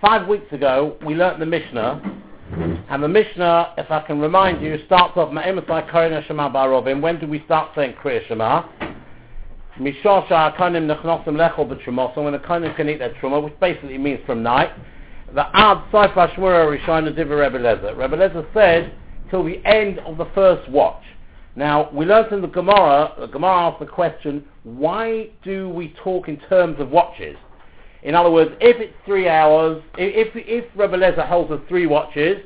five weeks ago, we learnt the Mishnah, and the Mishnah, if I can remind you, starts off Ma'emasai Korina Shema Barovim. When do we start saying Kriya Shema? Mishosha Konim Nechnosim Lechol B'Trumosim, when the Konim can eat their Truma, which basically means from night. The Ad Saifa Shmura Rishon Diva Rebbe Lezer. Rebbe Lezer said, till the end of the first watch. Now, we learnt in the Gemara, the Gemara asked the question, why do we talk in terms of watches? In other words, if it's three hours, if, if Rebbe Lezer holds us three watches,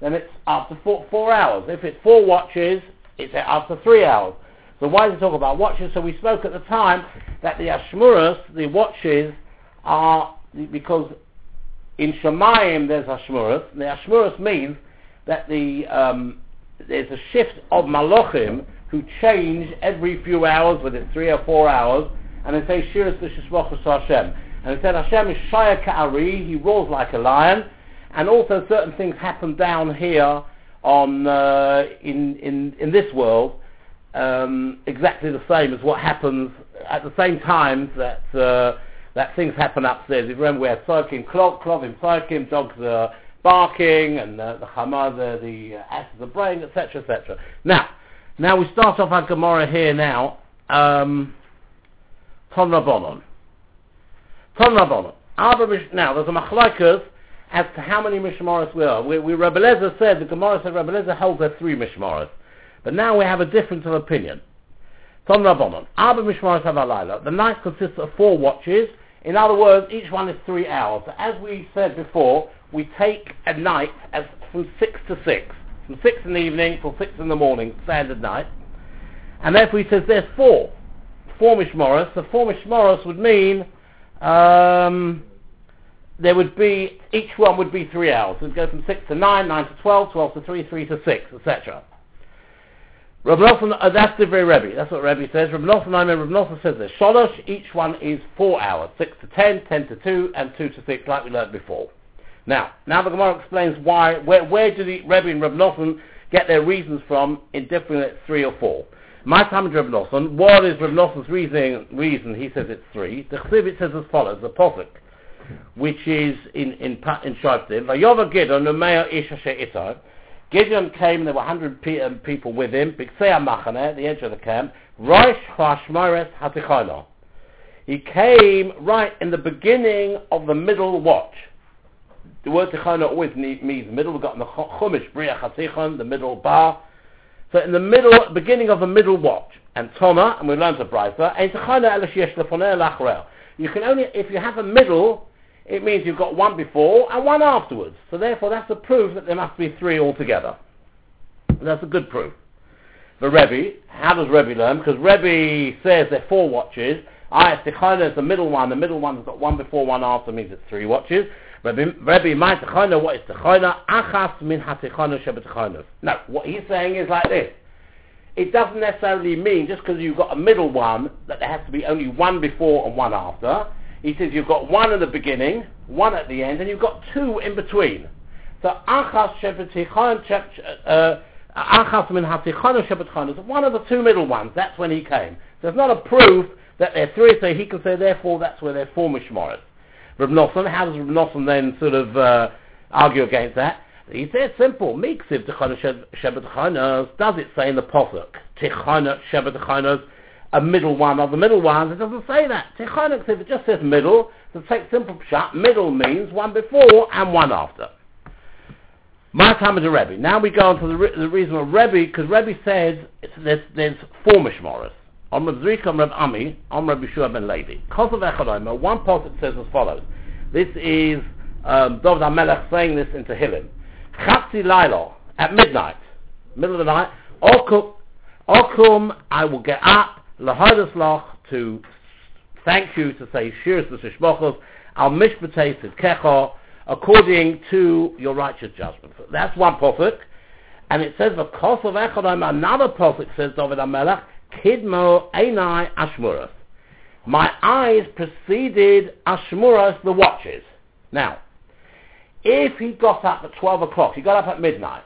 then it's up to four, four hours. If it's four watches, it's up to three hours. So why does he talk about watches? So we spoke at the time that the Ashmuras, the watches, are, because in Shemayim there's Ashmuras. The Ashmuras means that the um, there's a shift of Malachim who change every few hours, whether it's three or four hours, and they say Shiras Hashem. And they said Hashem is Shaya Ka'ari, he roars like a lion, and also certain things happen down here on uh, in, in, in this world um, exactly the same as what happens at the same time that uh, that things happen upstairs. If you remember, we had Soikim, Klov, Klovim, Soikim, dogs are barking, and uh, the Hamad, the, the uh, of the brain, etc., etc. Now, now we start off our Gemara here now. Um, Ton Rabbonon. Ton Rabbonon. Now, there's a machlaikas as to how many mishmaras we are. We, we Rebbe Lezer said, the Gemara said Rebbe Lezer holds there three mishmaras. But now we have a difference of opinion. Ton Rabbonon. Arba mishmaras havalayla. The night consists of four watches. In other words, each one is three hours. As we said before, we take a night as from six to six. From six in the evening till six in the morning, standard night. And therefore he says there's four. Four mishmaras. So four mishmaras would mean um, there would be, each one would be three hours. It would go from 6 to 9, 9 to 12, 12 to 3, 3 to 6, etc. Rav Nosson, uh, that's the very Rebbe. That's what Rebbe says. Rav Nosson, I mean, Rav Nosson says this. Sholosh, each one is four hours. 6 to 10, 10 to 2, and 2 to 6, like we learned before. Now, now the Gemara explains why, where, where do the Rebbe and Rav Nosson get their reasons from in different at 3 or 4. My time Rav Nosson. What is Rav Nosson's reason? reason? He says it's 3. The Chsiv, says as follows, the Posuk which is in in in Shoftim. Vayova Gidon Numea Ish Asher Gideon came, there were 100 pe- um, people with him, Biksei Machane, at the edge of the camp, Rosh Hashmares Haticholo. He came right in the beginning of the middle watch. The word Tichona always means middle. We've got the Chumash, Bria Chatichon, the middle bar. So in the middle, beginning of the middle watch. And Toma, and we learned the Brisa, and You can only, if you have a middle, it means you've got one before and one afterwards. So therefore that's a proof that there must be three altogether. That's a good proof. The Rebbe, how does Rebbe learn? Because Rebbe says there are four watches. Ah, Tichana is the middle one. The middle one's got one before, one after, means it's three watches. Rebbe my Tichana, what is Tichana? Achas min ha-Tichana sheba No, what he's saying is like this. It doesn't necessarily mean, just because you've got a middle one, that there has to be only one before and one after. He says you've got one at the beginning, one at the end, and you've got two in between. So achas shebetichan uh, achas min hatichanu shebetichan is one of the two middle ones. That's when he came. So it's not a proof that there are three, so he can say therefore that's where they're four mishmaras. Reb Nosson, how does Reb Nosson then sort of uh, argue against that? He says simple. Miksiv tichana shebet Does it say in the posuk tichana shebet a middle one of the middle ones. It doesn't say that. If it just says middle, to take simple pshat, middle means one before and one after. My time is a Rebbe. Now we go on to the, re- the reason of Rebbe, because Rebbe says there's, there's four mishmaras. Reb Zrika Reb Ami, on Reb Yeshua ben Levi. Kos of Echodomer, one passage says as follows. This is um, David HaMelech saying this in Tehillim. Chatzi Lailo, at midnight, middle of the night, Okum, I will get up, lahadas to thank you, to say shirs l'shishmochos, al mishpates kecho, according to your righteous judgment. That's one prophet. And it says, the cost of Echodom, another prophet says, David HaMelech, kidmo einai ashmuras. My eyes preceded ashmuras, the watches. Now, if he got up at 12 o'clock, he got up at midnight,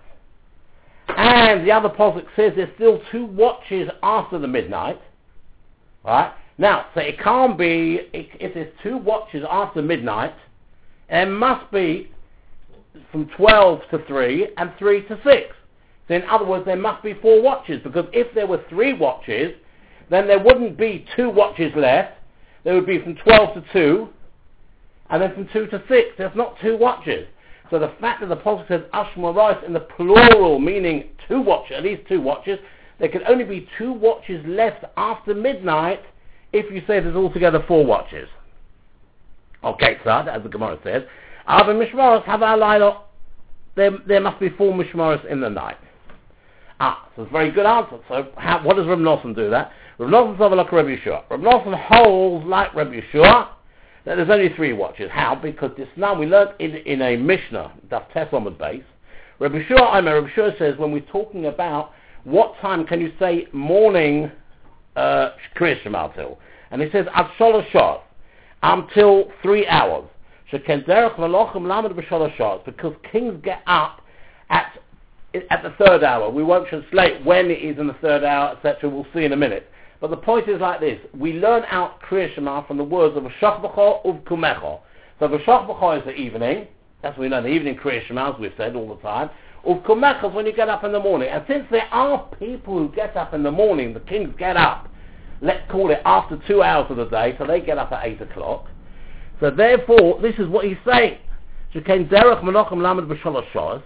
and the other posuk says there's still two watches after the midnight, Right? Now, so it can't be, if there's two watches after midnight, It must be from 12 to 3 and 3 to 6. So in other words, there must be four watches because if there were three watches, then there wouldn't be two watches left. There would be from 12 to 2 and then from 2 to 6. There's not two watches. So the fact that the Apostle says Ashmorais in the plural, meaning two watches, at least two watches, there can only be two watches left after midnight if you say there's altogether four watches. Okay, so as the Gemara says, Ava Mishmaros have our there, there must be four Mishmaros in the night. Ah, so it's a very good answer. So how, what does Reb Nosson do that? Reb Nosson says like Reb Yeshua. Reb Nosson holds like Reb Yeshua that there's only three watches. How? Because this now we learned in, in a Mishnah, that's Teslamud base. Reb Yeshua, I mean, Reb Yeshua says when we're talking about what time can you say morning uh? And he says at sholosh until three hours. Because kings get up at at the third hour. We won't translate when it is in the third hour, etc. We'll see in a minute. But the point is like this. We learn out Kriya Shema from the words of V'shachb'cho uvkumecho. So V'shachb'cho is the evening. That's what we know, the evening Kriya Shema, as we've said all the time. Uvkumecho is when you get up in the morning. And since there are people who get up in the morning, the kings get up, let's call it after two hours of the day, so they get up at eight o'clock. So therefore, this is what he's saying. Shekain derech menochem lamed b'shalosh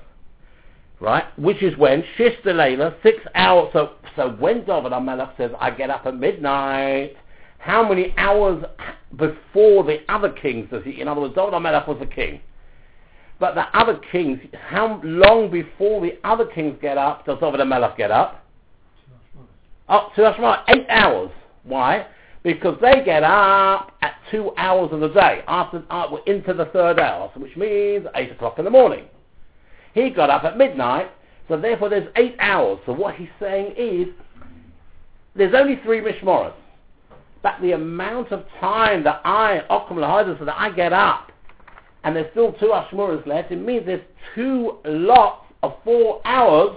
right? Which is when shish delayla, six hours. So, so when David Amelech says, "I get up at midnight," how many hours before the other kings does he? In other words, David Amelech was the king, but the other kings, how long before the other kings get up does David Amelech get up? Up to Ashma, eight hours. Why? Because they get up at two hours of the day, after uh, into the third hour, which means eight o'clock in the morning. He got up at midnight, so therefore there's eight hours. So what he's saying is, there's only three mishmoras. But the amount of time that I, Okum Lahida, so that I get up, and there's still two Ashmuras left, it means there's two lots of four hours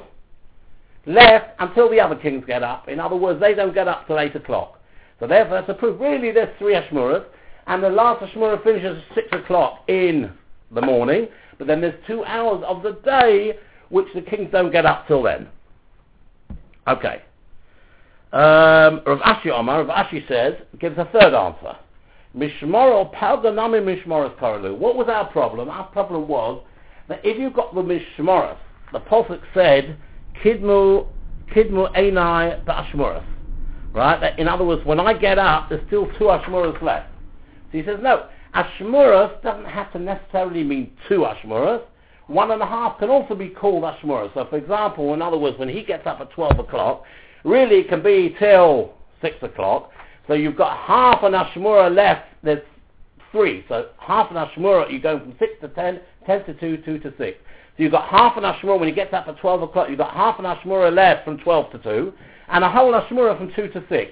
left until the other kings get up. In other words, they don't get up till 8 o'clock. So therefore, that's a proof. Really, there's three Ashmuras, and the last Ashmura finishes at 6 o'clock in the morning, but then there's two hours of the day which the kings don't get up till then. Okay. Um, Rav Ashi Omar, Rav Ashi says, gives a third answer. Mishmoro, Paldanami Mishmoros Karalu. What was our problem? Our problem was that if you got the Mishmoros, the Prophet said, Kidmu, Kidmu Einai Ba'ashmoros. Right? In other words, when I get up, there's still two Ashmoros left. So he says, no, Ashmuras doesn't have to necessarily mean two Ashmuras. One and a half can also be called Ashmuras. So for example, in other words, when he gets up at 12 o'clock, really it can be till 6 o'clock. So you've got half an Ashmura left, there's three. So half an Ashmura, you go from 6 to 10, 10 to 2, 2 to 6. So you've got half an Ashmura when he gets up at 12 o'clock, you've got half an Ashmura left from 12 to 2, and a whole Ashmura from 2 to 6.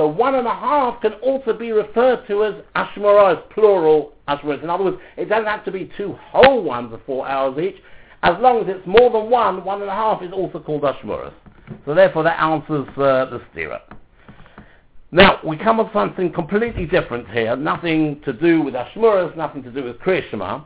So one and a half can also be referred to as ashmaras, plural ashmaras. In other words, it doesn't have to be two whole ones of four hours each. As long as it's more than one, one and a half is also called ashmaras. So therefore that answers uh, the stira. Now, we come with something completely different here, nothing to do with Ashmuras, nothing to do with Kriyashma,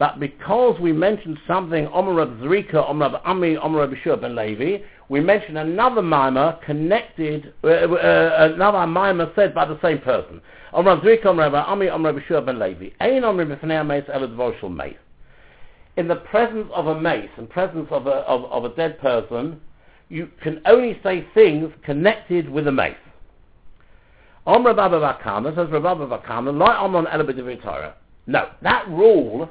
but because we mentioned something, Omer Rab Zrika, Omer Rab Ami, Omer Rab ben Levi, we mention another mimer connected, uh, uh, another mimer said by the same person. Om Rav Zrik, Om Rav Ami, Om Rav Shua ben Levi. Ein Om Rav Meis, Elad Meis. In the presence of a meis, in presence of a, of, of a dead person, you can only say things connected with a meis. Om Rav Abba Vakana, says Rav Abba Vakana, Lai Om Torah. No, that rule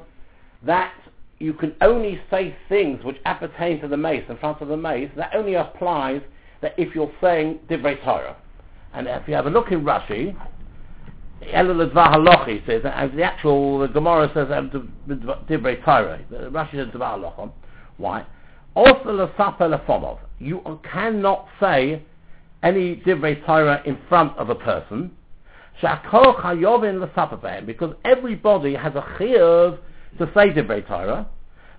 that you can only say things which appertain to the meis in front of the meis, that only applies that if you're saying Divrei Torah. And if you have a look in Rashi, Elul Halochi says, as the actual the Gemara says Divrei Torah, Rashi says Dvar Halochim. Why? Also Lasafa Lefomov. You cannot say any Divrei Torah in front of a person, because everybody has a chiyuv to say Divrei Torah,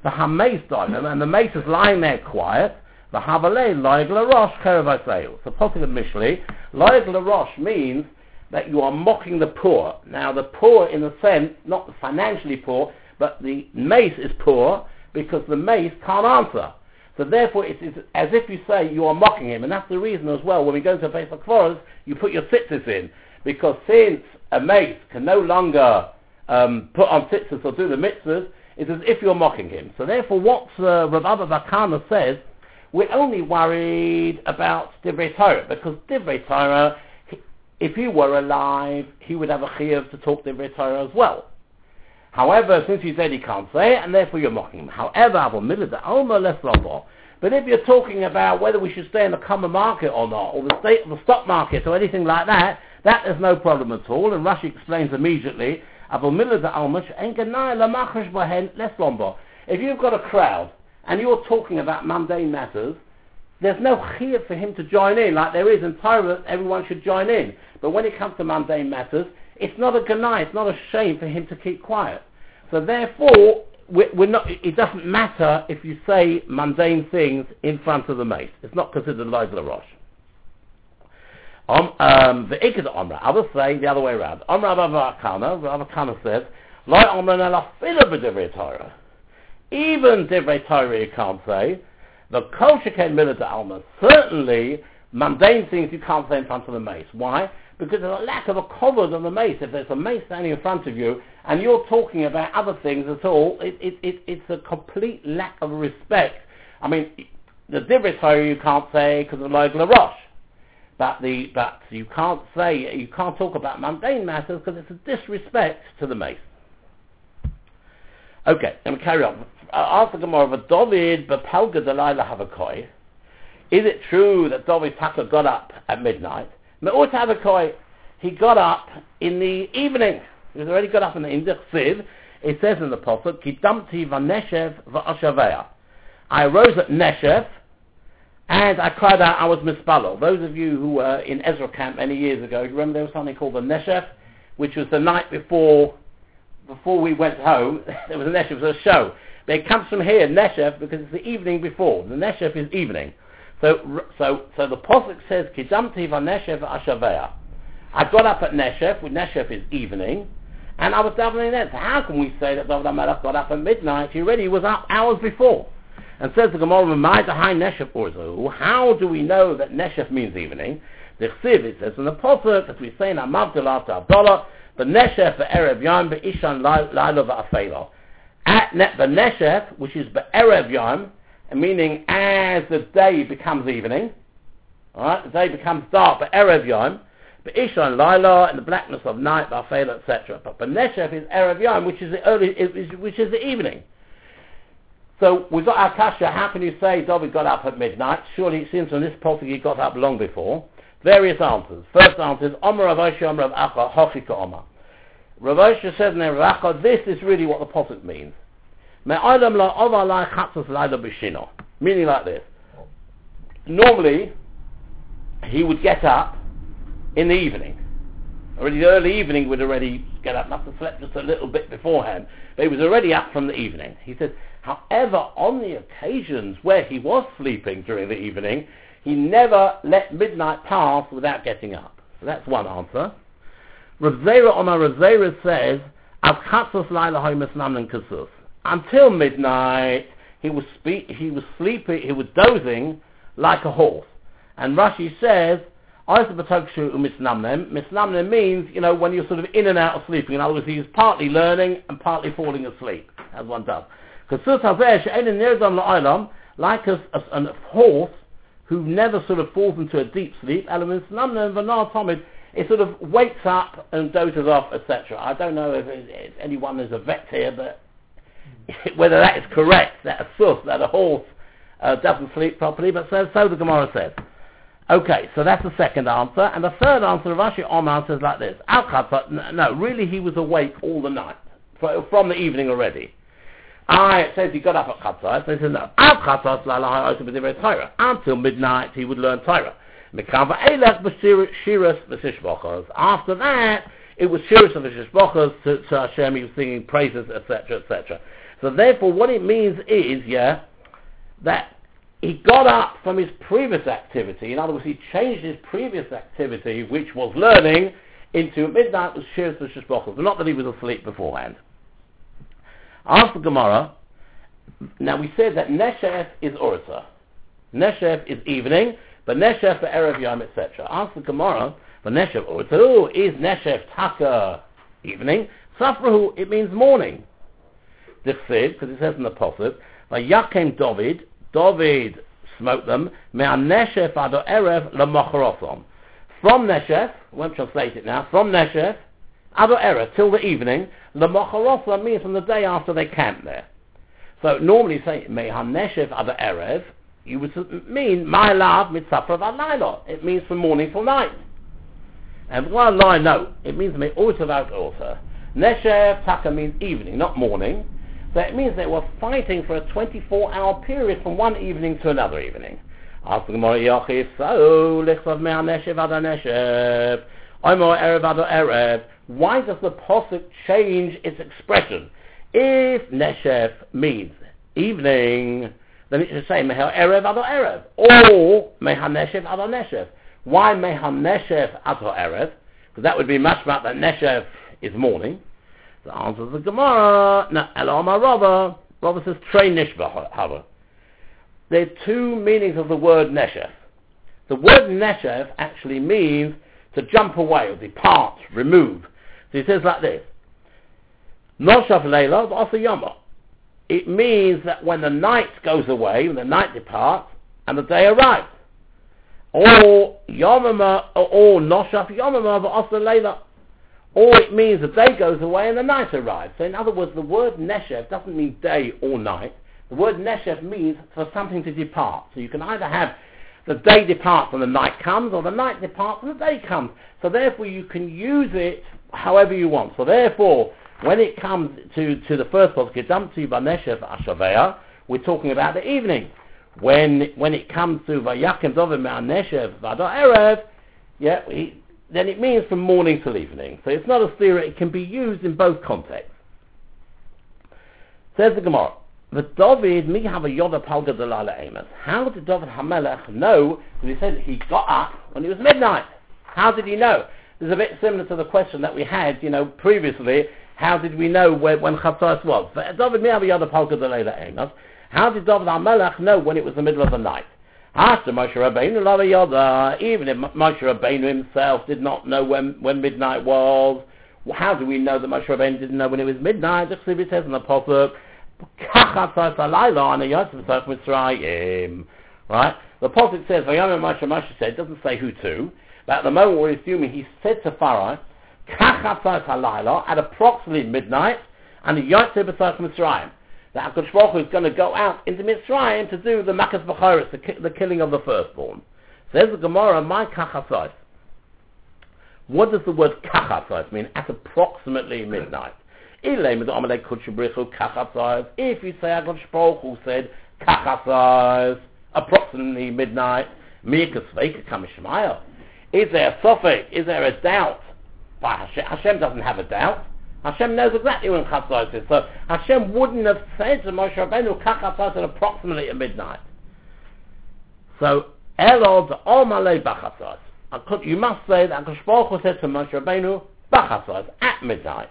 the Hameis Doimim, and the meis is lying there quiet, the Havalei Loig LaRosh Kerevaseil. So possibly Mishli, Loig LaRosh means that you are mocking the poor. Now the poor in a sense, not financially poor, but the meis is poor because the meis can't answer. So therefore, it is as if you say you are mocking him, and that's the reason as well. When we go to a place like Kvoros, you put your tzitzis in, because since a meis can no longer um, put on tzitzis or do the mitzvahs, it's as if you're mocking him. So therefore, what uh, Rav Abba Bakana says, we're only worried about Divrei Torah, because Divrei Torah, if he were alive, he would have a chiyuv to talk Divrei Torah as well. However, since he said he can't say it, and therefore you're mocking him. However, but if you're talking about whether we should stay in the common market or not, or the state of the stock market or anything like that, that is no problem at all. And Rashi explains immediately, if you've got a crowd and you're talking about mundane matters, there's no chiyah for him to join in, like there is in Torah, everyone should join in. But when it comes to mundane matters, it's not a ganai, it's not a shame for him to keep quiet. So therefore, we're not, it doesn't matter if you say mundane things in front of the meis. It's not considered loig rosh. Um, the ikad omra. Others say the other way around. Omra Avakana, Avakana says, Loi omra nalafila b'divrei Torah. Even divrei Torah you can't say. The culture came milita alma. Certainly, mundane things you can't say in front of the meis. Why? because there's a lack of a cover on the meis. If there's a meis standing in front of you and you're talking about other things at all, it, it, it, it's a complete lack of respect. I mean, the Divrei Torah you can't say because of Loig Laroche. But the but you can't say you can't talk about mundane matters because it's a disrespect to the meis. Okay, let me carry on. Uh, ask the Gemara of David Bapelga Delilah Havakoi. Is it true that David Taka got up at midnight Me'ut Havakoi, he got up in the evening. He was already got up in the Siv. It says in the Prophet, Kidamti vaneshev va'ashavea. I rose at Neshev, and I cried out, I was mispalo. Those of you who were in Ezra camp many years ago, you remember there was something called the Neshev, which was the night before before we went home. there was a Neshev, it was a show. But it comes from here, Neshev, because it's the evening before. The Neshev is evening. So, so, so the Pasuk says, Kidamti v'neshev ashavea. I got up at Neshef, with Neshef is evening, and I was davening then. So how can we say that David HaMelech got up at midnight? He already was up hours before. And says the Gemara, Neshef how do we know that Neshef means evening? The Chsiv, it says in the Pasuk, as we say in Amavdil after Havdalah, the Neshef Be'erev Yom Be'ishan Laila Va'afelo. At the Neshef, which is Be'erev Yom, meaning as the day becomes evening, alright, the day becomes dark, but Erev Yom, but ishan Lila, and the blackness of night, Bafela, etc. But Beneshef is Erev Yom, which is the early, which is the evening. So we've got our kasha, how can you say David got up at midnight? Surely it seems from this prophet he got up long before. Various answers. First answer is, Omer Rav Osha, Omer Rav Acha, Hochika Omer. Rav Osha says in Rav Acha, this is really what the prophet means. Meaning like this. Normally, he would get up in the evening. Already the early evening would already get up, must have slept just a little bit beforehand. But he was already up from the evening. He said, however, on the occasions where he was sleeping during the evening, he never let midnight pass without getting up. So that's one answer. Rav Zera Omar Rav Zera says, until midnight, he was, spe- he was sleeping, he was dozing like a horse. And Rashi says, Misnamnem means, you know, when you're sort of in and out of sleeping. In other words, he's partly learning and partly falling asleep, as one does. Because like a, a, a horse who never sort of falls into a deep sleep, it sort of wakes up and dozes off, etc. I don't know if, if anyone is a vet here, but whether that is correct, that a that a horse uh, doesn't sleep properly, but so, so the Gemara says. Okay, so that's the second answer. And the third answer of Rashi Omar says like this. Al no, really he was awake all the night, from the evening already. I, it says he got up at Chatzah, so he says no. Al Until midnight he would learn Torah. After that, it was Shiras of the Shishbochas to, to Hashem, he was singing praises, etc., etc. So therefore, what it means is, yeah, that he got up from his previous activity. In other words, he changed his previous activity, which was learning, into midnight was Shiras of Shishbochas. Not that he was asleep beforehand. The Gemara. Now we said that Neshef is Ursa. Neshef is evening, but Neshef for Erev Yom, etc. The Gemara, but Neshef Ursa is Neshef Taka evening. Safrahu, it means morning. Dichsid, because it says in the Pasuk, Vayakem David, David smote them, Me'an Neshef Ado Erev Lamachorosom. From Neshef, won't translate it now, from Neshef, Ado Erev, till the evening, Lamachorosom means from the day after they camp there. So normally say Me'an Neshef Ado Erev, you would mean my love mitzafra v'alayla. It means from morning till night. And one line, no, it means me also about also. Neshev taka means evening, not morning. It means they were fighting for a 24-hour period from one evening to another evening. So erev erev. Why does the posuk change its expression? If neshev means evening, then it should say mehel erev ad erev, or meha neshev ad. Why meha neshev ad erev? Because that would be much about that neshev is morning. The answer is the Gemara. Now, Elama Rabba. Rabba says, Trey Nishba Hava. There are two meanings of the word Neshef. The word Neshef actually means to jump away or depart, remove. So he says like this. Noshaf Leila Asa Yama. It means that when the night goes away, when the night departs, and the day arrives. Or Yamama, or Noshaf Yamama Asa Leila or it means the day goes away and the night arrives. So in other words, the word neshev doesn't mean day or night. The word neshev means for something to depart. So you can either have the day departs and the night comes, or the night departs and the day comes. So therefore you can use it however you want. So therefore, when it comes to, to the first posuk, Gedamti Vaneshev Ashavea, we're talking about the evening. When when it comes to Vayakim Dovim Neshev Vado Erev, yeah, we, then it means from morning till evening. So it's not a theory, it can be used in both contexts. Says the Gemara, the David mi have a yoda palga dalala amos. How did David Hamelech know that he said he got up when it was midnight? How did he know? This is a bit similar to the question that we had, you know, previously. How did we know when, when Chatzos was? But David mi have a yoda palga dalala amos. How did David Hamelech know when it was the middle of the night? Ah, After Moshe Rabbeinu Lava Yoda, even if Moshe Rabbeinu himself did not know when, when midnight was, how do we know that Moshe Rabbeinu didn't know when it was midnight? The Chsiv says in the Pasuk, Right? The Pasuk says, Vayom Moshe Moshe said, doesn't say who to, but at the moment we're assuming he said to Pharaoh, at approximately midnight, and the Yotze B'Sach Mitzrayim that HaKadosh Baruch is going to go out into Mitzrayim to do the Makas B'choris, the, ki- the killing of the firstborn. Says the Gemara, my kachasais. What does the word kachasais mean? At approximately midnight. If you say HaKadosh Baruch Hu said kachasais, approximately midnight, is there a suffix? Is there a doubt? Hashem doesn't have a doubt. Hashem knows exactly when Chatzos is. So Hashem wouldn't have said to Moshe Rabbeinu, Kach at approximately at midnight. So, Elod Omalei Bachatzos. You must say that Akash said to Moshe Rabbeinu, Bachatzos, at midnight.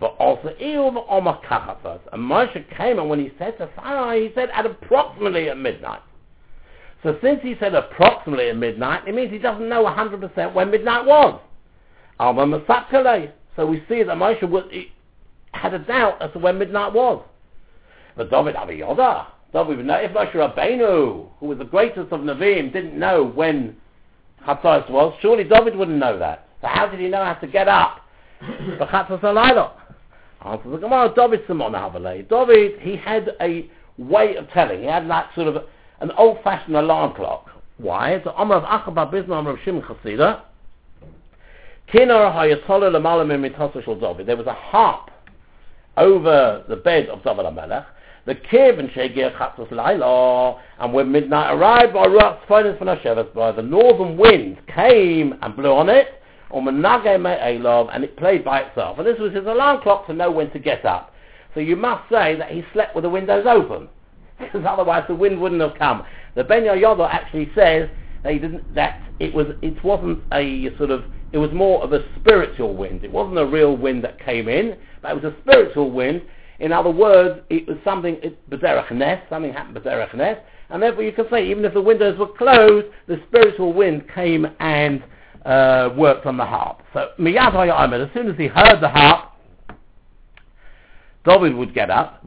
But also, Eov Omar Kachatzos. And Moshe came and when he said to Pharaoh, he said at approximately at midnight. So since he said approximately at midnight, it means he doesn't know 100% when midnight was. Alma Masakale. So we see that Moshe was, had a doubt as to when midnight was. But David Abiyoda, David if Moshe Rabbeinu, who was the greatest of Nevi'im, didn't know when Chatzos was, surely David wouldn't know that. So how did he know how to get up for Chatzos Alayla? Answer the Gemara, David Simon Havalei. David, he had a way of telling. He had like sort of an old-fashioned alarm clock. Why? The Amr of Achaba Bizna, Amr of Shimon Chasida, there was a harp over the bed of David HaMelech. The kiv and shegir chatzos laila, and when midnight arrived, by the northern wind came and blew on it, umm and it played by itself. And this was his alarm clock to know when to get up. So you must say that he slept with the windows open, because otherwise the wind wouldn't have come. The Ben Yoda actually says that, that it was it wasn't a sort of it was more of a spiritual wind. It wasn't a real wind that came in, but it was a spiritual wind. In other words, it was something, it, B'derech Nes, something happened B'derech Nes, and therefore you can say, even if the windows were closed, the spiritual wind came and uh, worked on the harp. So, Miyad HaYa'amid, as soon as he heard the harp, David would get up,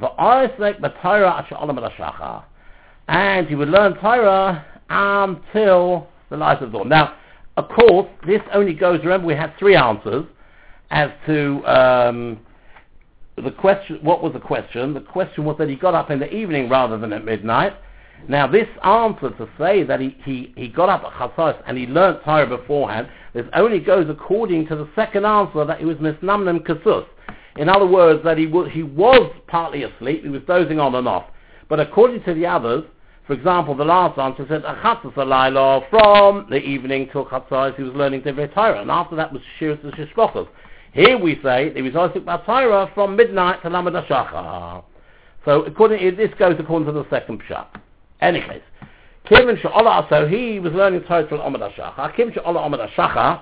and he would learn Torah until the light of dawn. Now, of course, this only goes, remember we had three answers as to um, the question, what was the question? The question was that he got up in the evening rather than at midnight. Now this answer to say that he, he, he got up at Chasos and he learnt Torah beforehand, this only goes according to the second answer that he was misnamnem kasus. In other words, that he, w- he was partly asleep, he was dozing on and off. But according to the others, for example, the last answer said Achatzas Alayla from the evening till Chatzais he was learning Divrei Torah, and after that was Shiras to Shishkochos. Here we say he was Isaac Torah from midnight to Lamed Shachar. So according this goes according to the second pshat. Any case, Kivin Sha'ala, so he was learning Torah from Amad Shachar. Kivin Amad Shachar,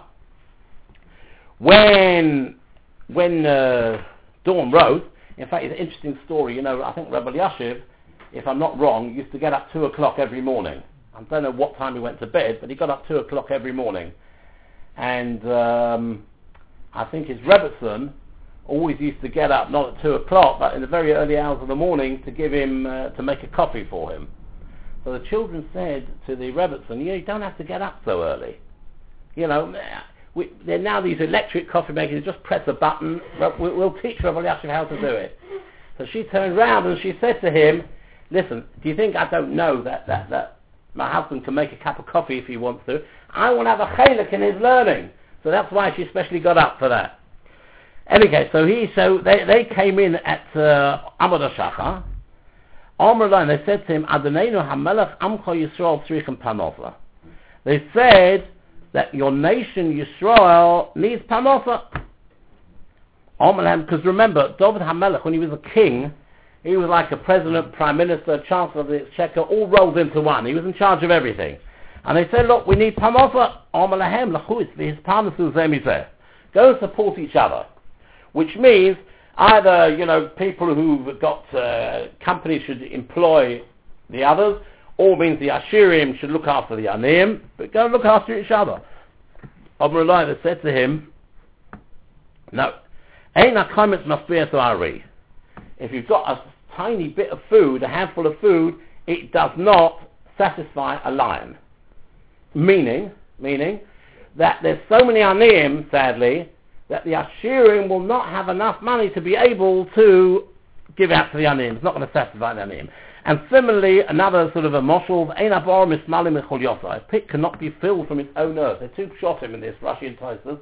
when when uh, dawn rose. In fact, it's an interesting story. You know, I think Reb Elyashiv, if I'm not wrong, used to get up two o'clock every morning. I don't know what time he went to bed, but he got up two o'clock every morning. And um, I think his Rebbetzin always used to get up, not at two o'clock, but in the very early hours of the morning to give him, uh, to make a coffee for him. So the children said to the Rebbetzin, you, don't have to get up so early. You know, we, are now these electric coffee makers, just press a button, we'll, we'll teach Yashiv how to do it. So she turned round and she said to him, listen, do you think I don't know that, that, that my husband can make a cup of coffee if he wants to? I want to have a chalik in his learning. So that's why she specially got up for that. Anyway, so he, so they, they came in at uh, Amad Shachar. they said to him, Adonenu HaMelech Amcha Yisrael Tzrichem Panova. They said, that your nation, Yisrael, needs Panosa. Because remember, David HaMelech, when he was a king, he was like a president, prime minister, chancellor of the exchequer, all rolled into one. He was in charge of everything. And they said, look, we need Panosa. Omalahem, Lachuis, his Panosu Go and support each other. Which means either, you know, people who've got uh, companies should employ the others, or means the Ashirim should look after the Anim, but go and look after each other. Amr said to him, no, Ein HaKaimet Mafbir Ari. If you've got a tiny bit of food, a handful of food, it does not satisfy a lion. Meaning, meaning, that there's so many Anim, sadly, that the Ashirim will not have enough money to be able to give out to the Anim. It's not going to satisfy the Anim. And similarly, another sort of a moshel, a pit cannot be filled from its own earth. There are two him in this, Rashi and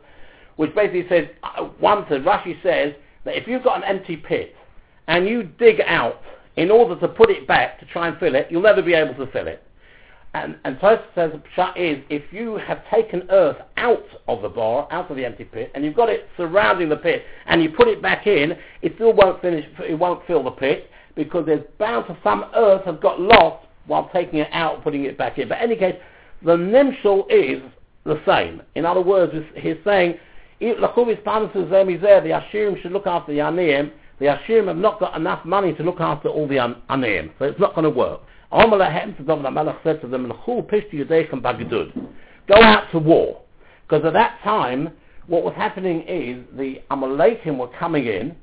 which basically says, uh, one Rashi says that if you've got an empty pit and you dig out in order to put it back to try and fill it, you'll never be able to fill it. And, and Tosfos says pshat is, if you have taken earth out of the bar, out of the empty pit, and you've got it surrounding the pit, and you put it back in, it still won't finish, it won't fill the pit, because there's bound to some earth have got lost while taking it out, putting it back in. But in any case, the nimshal is the same. In other words, he's saying, uh, the Ashirim should look after the Aniyim. The Ashirim have not got enough money to look after all the Aniyim, so it's not going to work. Amalahem to David Melech said to them, Go out to war. Because at that time, what was happening is the Amalekim were coming in,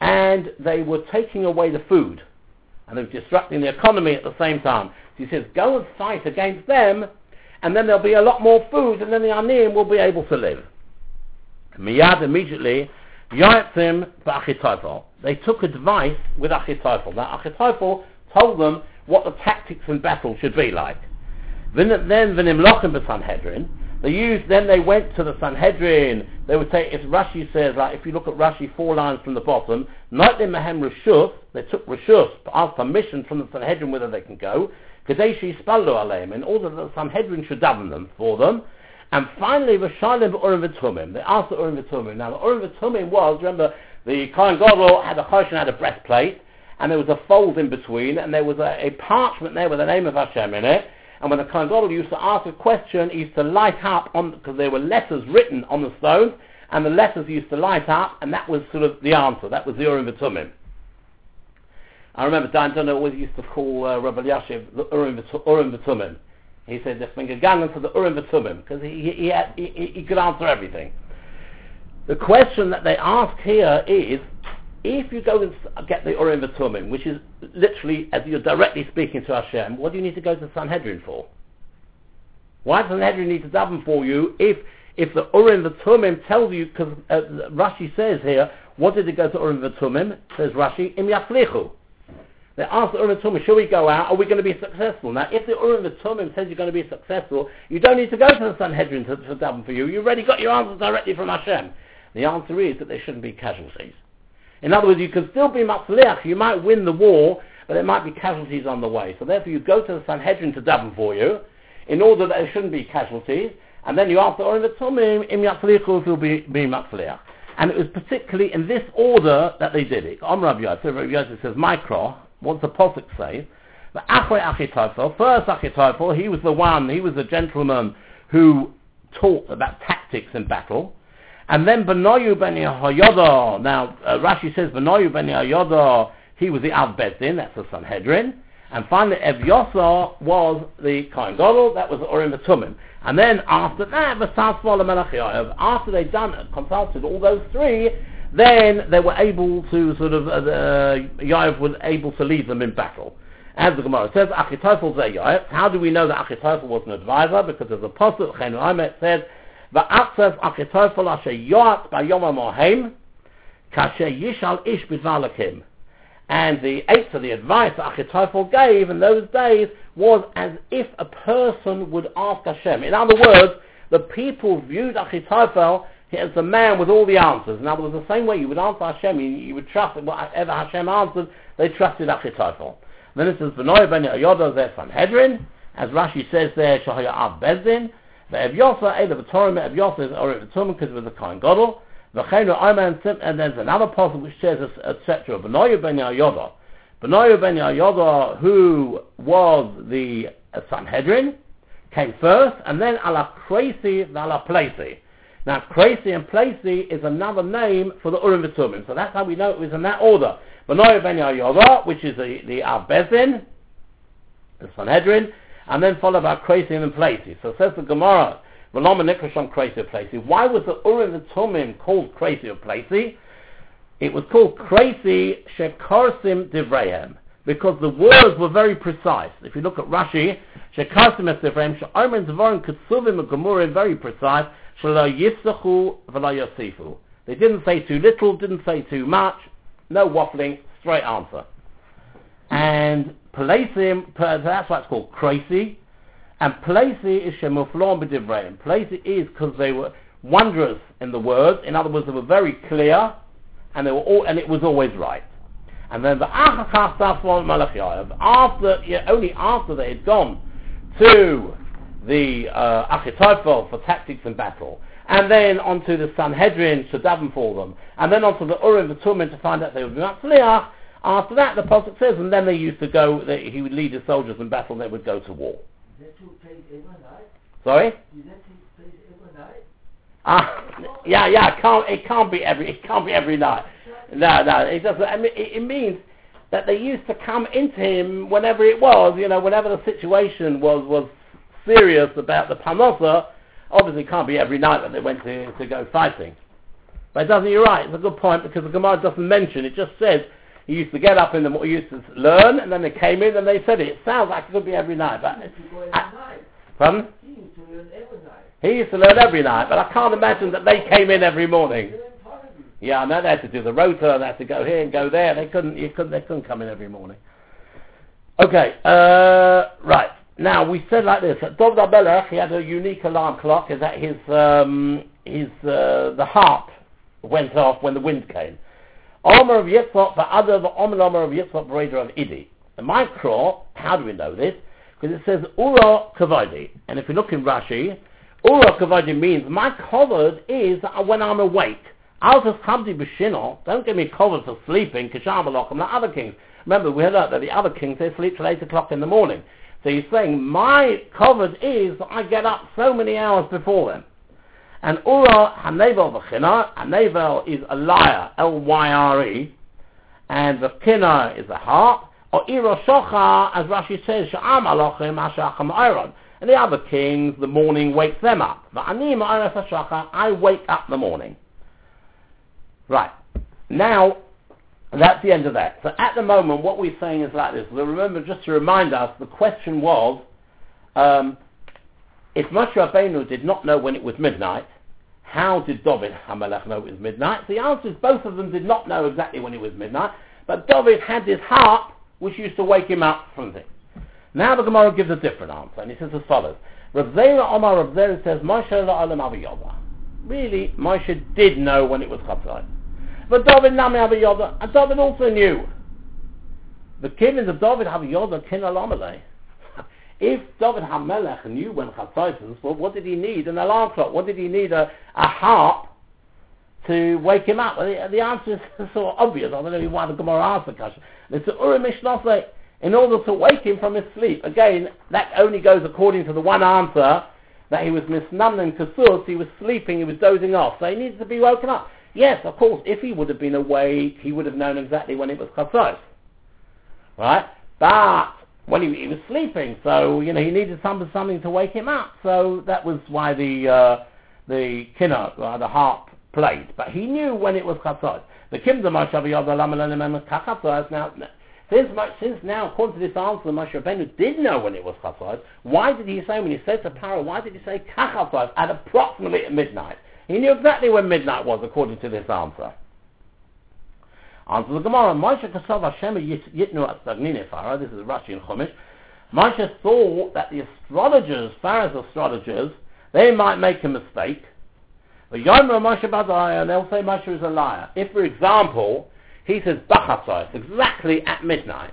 and they were taking away the food, and they were disrupting the economy at the same time. So he says, go and fight against them, and then there'll be a lot more food, and then the Anim will be able to live. Miyad immediately, Yoatzim ba'achitophel. They took advice with Achitophel. Now Achitophel told them what the tactics in battle should be like. Then, V'nimlochim b'Sanhedrin, they used, then they went to the Sanhedrin. They would say, if Rashi says, like, if you look at Rashi four lines from the bottom, Nightly Mahem Rishus, they took Rishus, asked permission from the Sanhedrin whether they can go, Kadeshi Spallu Aleim, in order that the Sanhedrin should govern them for them. And finally, Rashalim Urim V'Tumim. They asked the Urim V'Tumim. Now, the Urim V'Tumim was, remember, the Kohen Gadol had a Choshen had a breastplate, and there was a fold in between, and there was a, a parchment there with the name of Hashem in it, and when the Kohen Gadol used to ask a question, he used to light up on, because there were letters written on the stone, and the letters used to light up, and that was sort of the answer. That was the Urim V'Tumim. I remember Dan Dunner always used to call uh, Rabbi Elyashiv the Urim V'tumim. He said, "If been gegangen to the Urim V'tumim," because he, he, he, had, he- he could answer everything. The question that they ask here is, if you go and get the Urim V'tumim, which is literally as you're directly speaking to Hashem, what do you need to go to the Sanhedrin for? Why does Sanhedrin need to daven for you if if the Urim V'tumim tells you, because uh, Rashi says here, what did it go to Urim V'tumim? Says Rashi, Im Yaflichu. They ask the Urim V'tumim, should we go out? Are we going to be successful? Now, if the Urim V'tumim says you're going to be successful, you don't need to go to the Sanhedrin to, to daven for you. You've already got your answers directly from Hashem. The answer is that there shouldn't be casualties. In other words, you can still be Matzliach. You might win the war, but there might be casualties on the way. So therefore, you go to the Sanhedrin to daven for you, in order that there shouldn't be casualties, and then you ask the Urim V'tumim, Im Yatzlichu, if you'll be, be Matzliach. And it was particularly in this order that they did it. Om Rabbi Yosef, Rabbi Yosef says, Micro, what's the Posuk say? The first Achitophel, he was the one, he was the gentleman who taught about tactics in battle. And then Benoyu ben Yehoyada, now uh, Rashi says Benoyu ben Yehoyada, he was the Av Bezdin, that's the Sanhedrin. And finally Evyosa was the Kohen Gadol, that was the Urim V'Tumim. And then after that, V'Sasval Melech Yoav, after they'd done, consulted all those three, then they were able to sort of, uh, the, was able to lead them in battle. As the Gemara says, Achitophel Zeh Yoav. How do we know that Achitophel was an advisor? Because as the apostle, Chenu Omet says, Va'atzef Achitophel asher yoat bayom mohem, kasher yishal ish bidvalakim. And the eighth of the advice that Achitophel gave in those days was as if a person would ask Hashem. In other words, the people viewed Achitophel as the man with all the answers. In other words, the same way you would answer Hashem, you, you would trust whatever Hashem answered, they trusted Achitophel. Then it says, Benoy ben Yoda Sanhedrin, as Rashi says there, Shahaya Av Bezdin, the Evyosa, Eda V'Torim, Evyosa is Ori V'Torim, because it was a Kohen Gadol, V'cheinu Oman, and there's another passage which says, etc., Benoy ben Yoda, Benoy ben who was the Sanhedrin, came first, and then ala Krasi, ala Placey. Now, Krasi and Placey is another name for the Urim V'Tumim, so that's how we know it was in that order. Benoy ben Yoda, which is the, the Av the Sanhedrin, and then followed by Krasi and Placey. So says the Gemara, V'loma Nikrasham Krasi or Placey. Why was the Urim V'Tumim called Krasi or Placey? It was called Krasi Shekarsim Divrehem, because the words were very precise. If you look at Rashi, Shekarsim es Divrehem, She'omen Dvorim Ketsuvim Gemurim, very precise, They didn't say too little, didn't say too much, no waffling, straight answer. And Palasim, that's why it's called Krasi. And Palasi is Shemuflon B'divrayim. Palasi is because they were wondrous in the words. In other words, they were very clear, and they were all, and it was always right. And then the Achachach Safon Malachiav, after, yeah, only after they had gone to the uh, for tactics and battle, and then onto the Sanhedrin to daven for them, and then onto the Urim the V'Tumim to find out they would be Matzliach. After that, the Prophet says, and then they used to go, they, he would lead his soldiers in battle, and they would go to war. That took place. Sorry? Did that take place every night? Ah, yeah, yeah. It can't. It can't be every. It can't be every night. No, no. It doesn't. I mean, it, it means that they used to come into him whenever it was. You know, whenever the situation was was serious about the panosa. Obviously, it can't be every night that they went to to go fighting. But it doesn't. You're right. It's a good point because the Gemara doesn't mention. It just says he used to get up in the morning, he used to learn, and then they came in and they said it. It sounds like it could be every night, but He used to I- pardon? He used to learn every night. He used to learn every night, but I can't imagine that they came in every morning. Learn part of it. Yeah, I know they had to do the rotor, they had to go here and go there. They couldn't, you couldn't, they couldn't come in every morning. Okay, uh, right. Now we said like this: that David Abelach, he had a unique alarm clock. Is that his, um, his, uh, the harp went off when the wind came. Omer of Yitzhak, the other, the Omer Omer of Yitzhak, Raider of Idi. The micro, how do we know this? Because it says Ura Kavodi. And if you look in Rashi, Ura Kavodi means my covered is when I'm awake. I'll just come to Bishino. Don't give me covered for sleeping, Kishamalok, and the other kings. Remember, we heard that the other kings, they sleep till 8 o'clock in the morning. So he's saying, my covered is that I get up so many hours before them. And Ura Hanevel V'china, Hanevel is a liar, L-Y-R-E, and the Kina is a harp, Or Iro Shocha, as Rashi says, Sha'am Alochim Hashacham Iron. And the other kings, the morning wakes them up. But Anim I wake up the morning. Right. Now, that's the end of that. So at the moment, what we're saying is like this. Remember, just to remind us, the question was, um, if Moshe Rabbeinu did not know when it was midnight, how did David Hamelech know it was midnight? The answer is both of them did not know exactly when it was midnight, but David had this harp which used to wake him up from things. Now the Gemara gives a different answer, and he says as follows. Rav Omar says, Moshe la'alam aviyoda. Really, Moshe did know when it was Chatzai. But David nami aviyoda, and David also knew. The killings of David aviyoda kin alamalei. If David HaMelech knew when Chatzai was, well, what did he need? An alarm clock. What did he need? A, a harp to wake him up? Well, the, the answer is sort of obvious. I don't know why the Gemara asked the question. It's Urim Mishnasei in order to wake him from his sleep. Again, that only goes according to the one answer that he was misnamning kasus, he was sleeping, he was dozing off, so he needs to be woken up. Yes, of course, if he would have been awake, he would have known exactly when it was chasos. Right? But when he, he was sleeping, so, you know, he needed something, something to wake him up. So that was why the, uh, the kinner, uh, the harp played. But he knew when it was chasos. The kim now, since, since now, according to this answer, Moshe Rabbeinu did know when it was Chatzos, why did he say, when he said to Paro, why did he say Kachatzos at approximately at midnight? He knew exactly when midnight was, according to this answer. Answer the Gemara, Moshe Kasav Hashem Yitnu at Stagnine this is Rashi and Chumash, Moshe thought that the astrologers, Pharaoh's astrologers, they might make a mistake, but Yomra Moshe Badaya, and they'll say Moshe is a liar. If, for example, he says Bachatzos, exactly at midnight.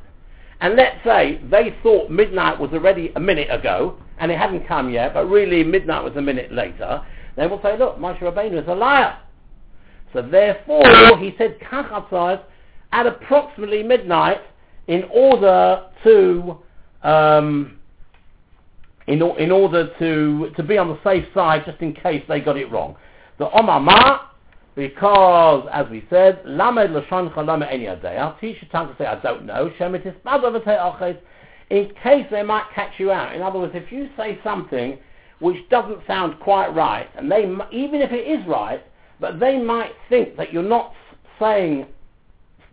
And let's say they thought midnight was already a minute ago, and it hadn't come yet, but really midnight was a minute later. They will say, look, Moshe Rabbeinu is a liar. So therefore, he said Kachatzos at approximately midnight in order to um, in, in order to to be on the safe side, just in case they got it wrong. The Omar Ma because, as we said, Lamed Lashon Chalama Eni Adea, teach your tongue to say, I don't know, Shemitis Badavate in case they might catch you out. In other words, if you say something which doesn't sound quite right, and they, even if it is right, but they might think that you're not saying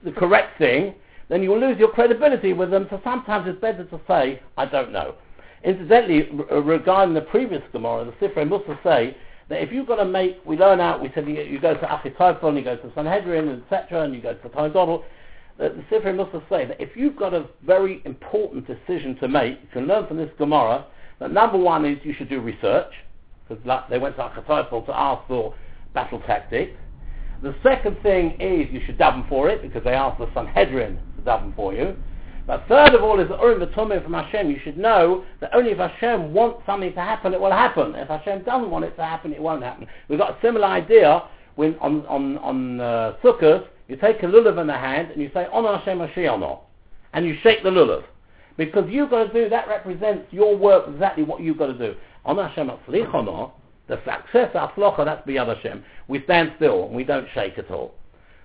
the correct thing, then you will lose your credibility with them, so sometimes it's better to say, I don't know. Incidentally, uh, regarding the previous Gemara, the Sifrei Mussar say that if you've got to make, we learn out, we said you, you go to Achitophel, you go to Sanhedrin, etc., and you go to Toledot, the, the Sifrei must say that if you've got a very important decision to make, you can learn from this Gemara that number one is you should do research, because they went to Achitophel to ask for battle tactics. The second thing is you should daven for it, because they asked the Sanhedrin to daven for you. But third of all is the Urim V'Tumim from Hashem. You should know that only if Hashem wants something to happen, it will happen. If Hashem doesn't want it to happen, it won't happen. We've got a similar idea when on on on uh, Sukkot, you take a lulav in the hand and you say On Hashem Mashiach, and you shake the lulav because you've got to do that represents your work exactly what you've got to do. On Hashem Atzlichono, the success Atzlocha, that's B'Yad Hashem. We stand still and we don't shake at all.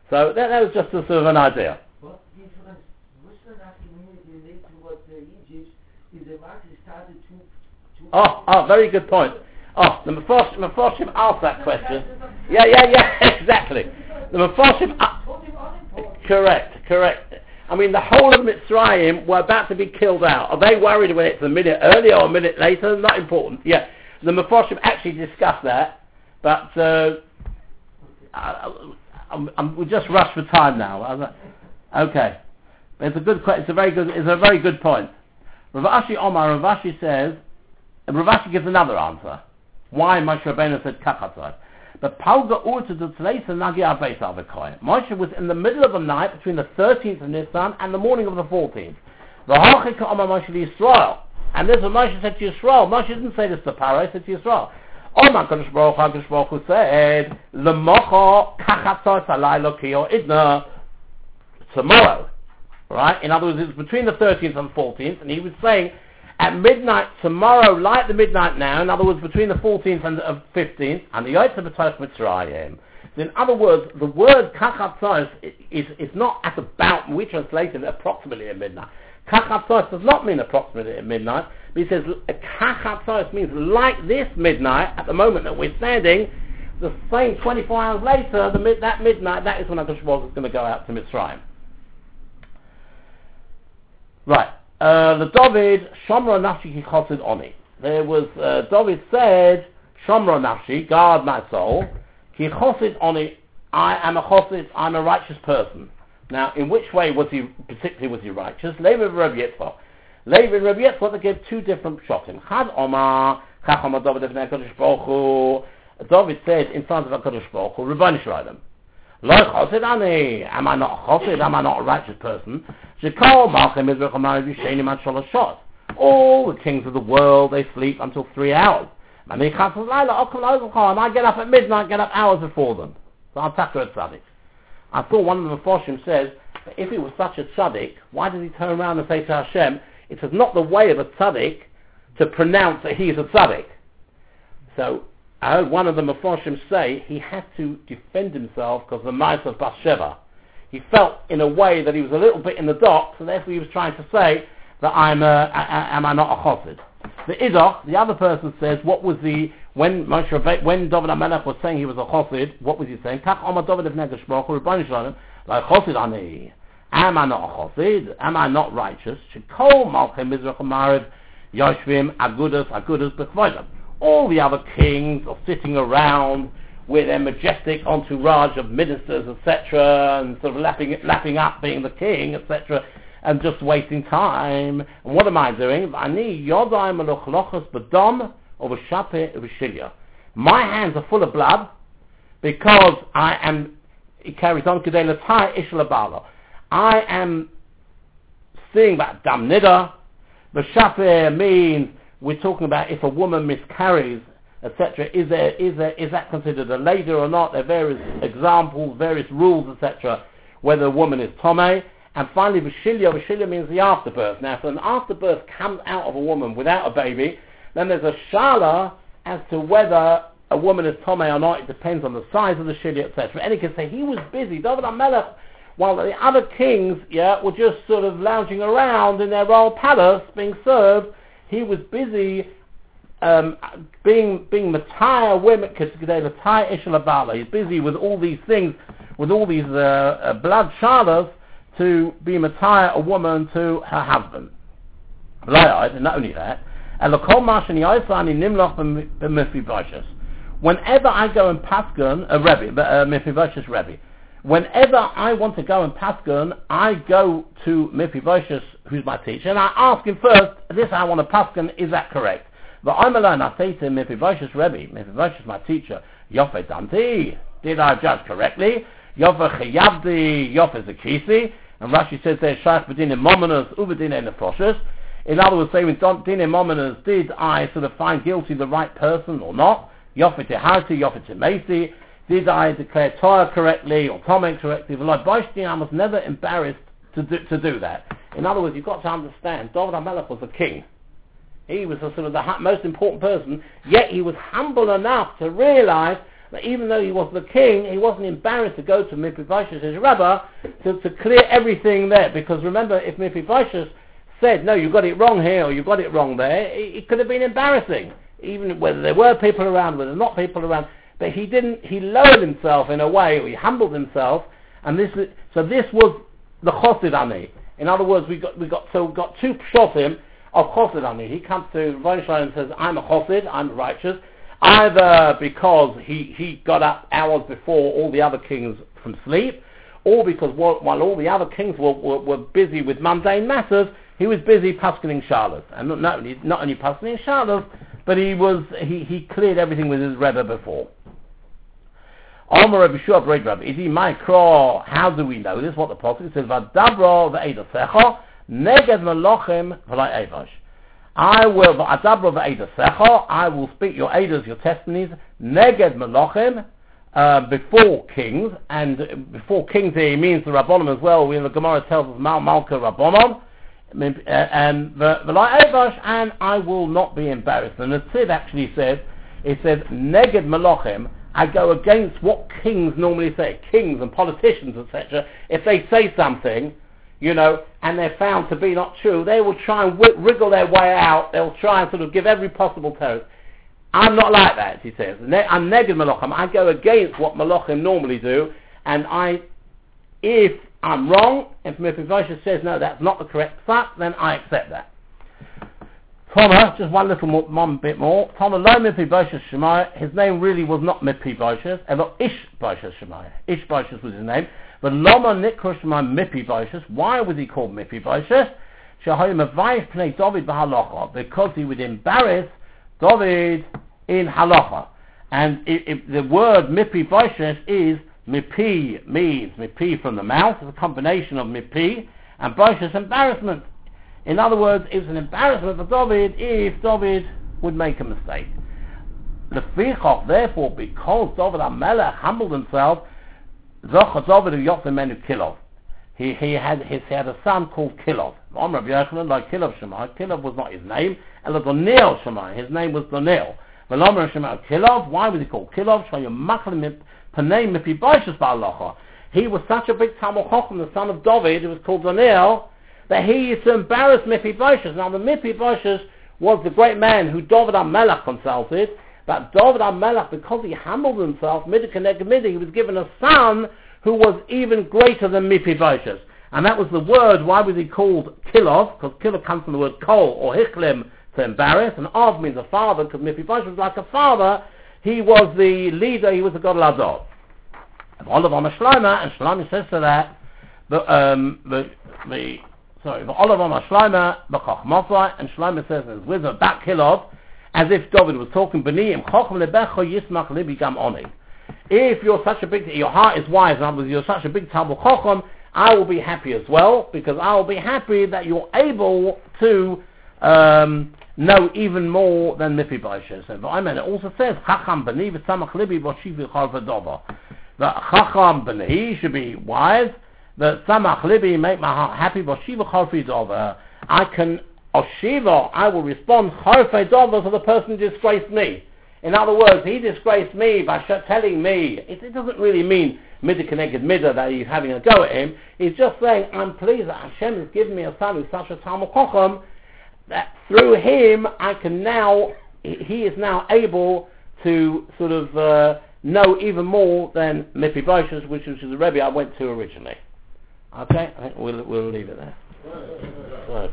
So that, that was just a sort of an idea. But his relates to what uh, Egypt is the Marxist started to... Oh, oh, very good point. Oh, the Mefarshim asked that question. Yeah, yeah, yeah, exactly. The Mefarshim, uh, correct, correct. I mean, the whole of Mitzrayim were about to be killed out. Are they worried when it's a minute earlier or a minute later? Not important. Yeah, the Mefarshim actually discussed that, but uh, I, I'm, I'm, we just rush for time now. Okay, it's a good. It's a very good. It's a very good point. Rav Ashi Omar, Rav Ashi says, and Rav Ashi gives another answer. Why Moshe Rabbeinu said kachatzai. But Palga Urta to Tleisa Nagi Abeis Avikoy. Moshe was in the middle of the night between the 13th of Nisan and the morning of the 14th. The V'hachika Omar Moshe Yisrael. And this is Moshe said to Yisrael. Moshe didn't say this to Paro, he said to Yisrael. Omar Kadosh Baruch HaKadosh Baruch Hu said, L'mocho kachatzot alaylo kiyo idna. Tomorrow, Right? In other words, it's between the 13th and 14th, and he was saying at midnight tomorrow, like the midnight now, in other words, between the 14th and the 15th, and the Yotze B'Tosh Mitzrayim. In other words, the word kachatzos is, is not at about, we translated it approximately at midnight. Kachatzos does not mean approximately at midnight, but he says Kachatzos means like this midnight, at the moment that we're standing, the same 24 hours later, the that midnight, that is when HaKadosh is going to go out to Mitzrayim. Right. Uh, the David, Shomra Nafshi Kichosid Oni. There was, uh, David said, Shomra Nafshi, guard my soul, Kichosid Oni, I am a chosid, I'm a righteous person. Now, in which way was he, particularly was he righteous? Levi Rabbi Yitzchak. Levi Rabbi Yitzchak, they gave two different shotim. Chad Omar, Chach Omar David. David said in front of HaKadosh Baruch Hu, Lo chosid am I not chosid, am I not a righteous person? Shekol Malchem Mizrach Amar Yishenim Ad Shaloshot. All the kings of the world, they sleep until three hours. And I oh, oh, get up at midnight, get up hours before them. So I'll tackle a tzaddik. I thought one of the Mephoshim says, that if he was such a tzaddik, why did he turn around and say to Hashem, it is not the way of a tzaddik to pronounce that he is a tzaddik. So I heard one of the Mephoshim say he had to defend himself because the mice of Bathsheba. He felt in a way that he was a little bit in the dock, so therefore he was trying to say that I'm a, am I not a chassid. The Idoch, the other person says, what was the, when Moshe Rabbe, when David HaMelech was saying he was a chassid, what was he saying? Kach Omar David of Negesh Baruch Shalom, like chassid ani. Am I not a chassid? Am I not righteous? Shekol Malchem Mizrach Amarev, Yoshvim, Agudas, Agudas, Bechvoidim. All the other kings are sitting around with their majestic entourage of ministers, etc., and sort of lapping, lapping up being the king, etc., and just wasting time. And what am I doing? My hands are full of blood because I am, it carries on, I am seeing that dam nida. The means we're talking about if a woman miscarries, etc. Is there is there is that considered a leida or not? There are various examples, various rules, etc. Whether a woman is tome. And finally, Vashilya, Vashilya means the afterbirth. Now, if an afterbirth comes out of a woman without a baby, then there's a shala as to whether a woman is tome or not. It depends on the size of the shilya, etc. And he can say he was busy. David HaMelech, while the other kings, yeah, were just sort of lounging around in their royal palace being served, he was busy um, being being Mataya women Mataya Ishalabala. He's busy with all these things, with all these uh, uh, blood shadas to be Mataya a woman to her husband. And not only that. Whenever I go and Paskin, a Rebbe, uh, Mephibosheth Rebbe, whenever I want to go and Paskin, I go to Mephibosheth, who's my teacher, and I ask him first, this I want to Paskin, is that correct? But I'm alone, I say to Mephibosheth Rebbe, Mephibosheth my teacher, Yofe Danti, did I judge correctly? Yofe Chayavdi, Yofe Zakisi, and Rashi says there, Shaykh Bedin Mominus, Ubedin Nefoshes. In other words, saying, Din Mominus, did I sort of find guilty the right person or not? Yofe Teharti, Yofe Temesi, did I declare Torah correctly or comment correctly? I was never embarrassed to do, to do that. In other words, you've got to understand, David HaMelech was a king. He was a sort of the most important person, yet he was humble enough to realize that even though he was the king, he wasn't embarrassed to go to Mephibosheth, his rabbi, to, to clear everything there. Because remember, if Mephibosheth said, no, you got it wrong here or you got it wrong there, it, it could have been embarrassing. Even whether there were people around, whether not people around. But he didn't, he lowered himself in a way, he humbled himself, and this, so this was the chosid ani. In other words, we got, we got, so we got two shotim of chosid ani. He comes to Ravenshaw and says, I'm a chosid, I'm righteous, either because he, he got up hours before all the other kings from sleep, or because while, while all the other kings were, were, were, busy with mundane matters, he was busy paskening shailos. And not, not only, not only paskening shailos, but he was, he, he cleared everything with his Rebbe before. Omer Rabbi Shua Breid Rabbi my craw. How do we know this? What the prophet says: "Vadabro ve'edasecha neged melochim v'lai evash." I will v'adabro ve'edasecha. I will speak your edas, your testimonies, neged melochim, uh, before kings, and before kings here he means the rabbonim as well. We, the Gemara tells us Mal Malka rabbonim, and the v'lai evash, and I will not be embarrassed. And the Sid actually says, it says neged melochim. I go against what kings normally say, kings and politicians, etc. If they say something, you know, and they're found to be not true, they will try and wriggle their way out. They'll try and sort of give every possible terror. I'm not like that, he says. I'm neged malachim. I go against what malachim normally do, and I, if I'm wrong, if Mephibosheth says no, that's not the correct fact, then I accept that. Toma, just one little more, one bit more. Toma lo Shemaiah. His name really was not Mephibosheth, ever Ishbosheth Shemaiah. Ishbosheth was his name. But Loma Nikra Shemaiah Mephibosheth. Why was he called Mephibosheth? Because he would embarrass David in halacha. And it, it, the word Mephibosheth is Mipi, means Mipi from the mouth. It's a combination of Mipi and Bosheth, embarrassment. In other words, it was an embarrassment for David if David would make a mistake. The Fichach, therefore, because David HaMelech humbled himself, Zocha David Yochemenu Kilov. He, he, had, he had a son called Kilov. Om Rabbi Yochanan, like Kilov Shemai. Kilov was not his name. Ela Donil Shemai. His name was Donil. Velomer Shemai Kilov. Why was he called Kilov? He was such a big Talmud Chochem, the son of David, who was called Donil, that he used to embarrass Mephibosheth. Now the Mephibosheth was the great man who David HaMelech consulted, but David HaMelech, because he humbled himself, Midikaneg Midi, he was given a son who was even greater than Mephibosheth. And that was the word, why was he called Kilov? Because Kilov comes from the word kol, or Hichlim, to embarrass, and Av means a father, because Mephibosheth was like a father. He was the leader, he was the God of Lador. Olive on a Shlomo, and Shlomo says to that, the, um, the, the sorry, the Olive on a Shlomo, B'chachmosai, and Shlomo says his wisdom, back Kilov, as if David was talking, B'niyim, Chochem lebecho yismach libi gam oni. If you're such a big, your heart is wise, other you're such a big Talmud Chochem, I will be happy as well, because I will be happy that you're able to um, know even more than Mephibosheth. And I mean, it also says, Chacham b'ni v'tzamach libi v'shivi chal v'dova. That Chacham b'ni should be wise, that Tzamach libi make my heart happy v'shivi chal v'dova. I can, Oshiva, I will respond chal v'dova to the person who disgraced me. In other words, he disgraced me by telling me, it, it doesn't really mean middah connected middah that he's having a go at him. He's just saying, I'm pleased that Hashem has given me a son who's such a Talmud Chochem, that through him I can now, he is now able to sort of uh, know even more than Mephibosheth, which was the Rebbe I went to originally. Okay, we'll, we'll leave it there. So.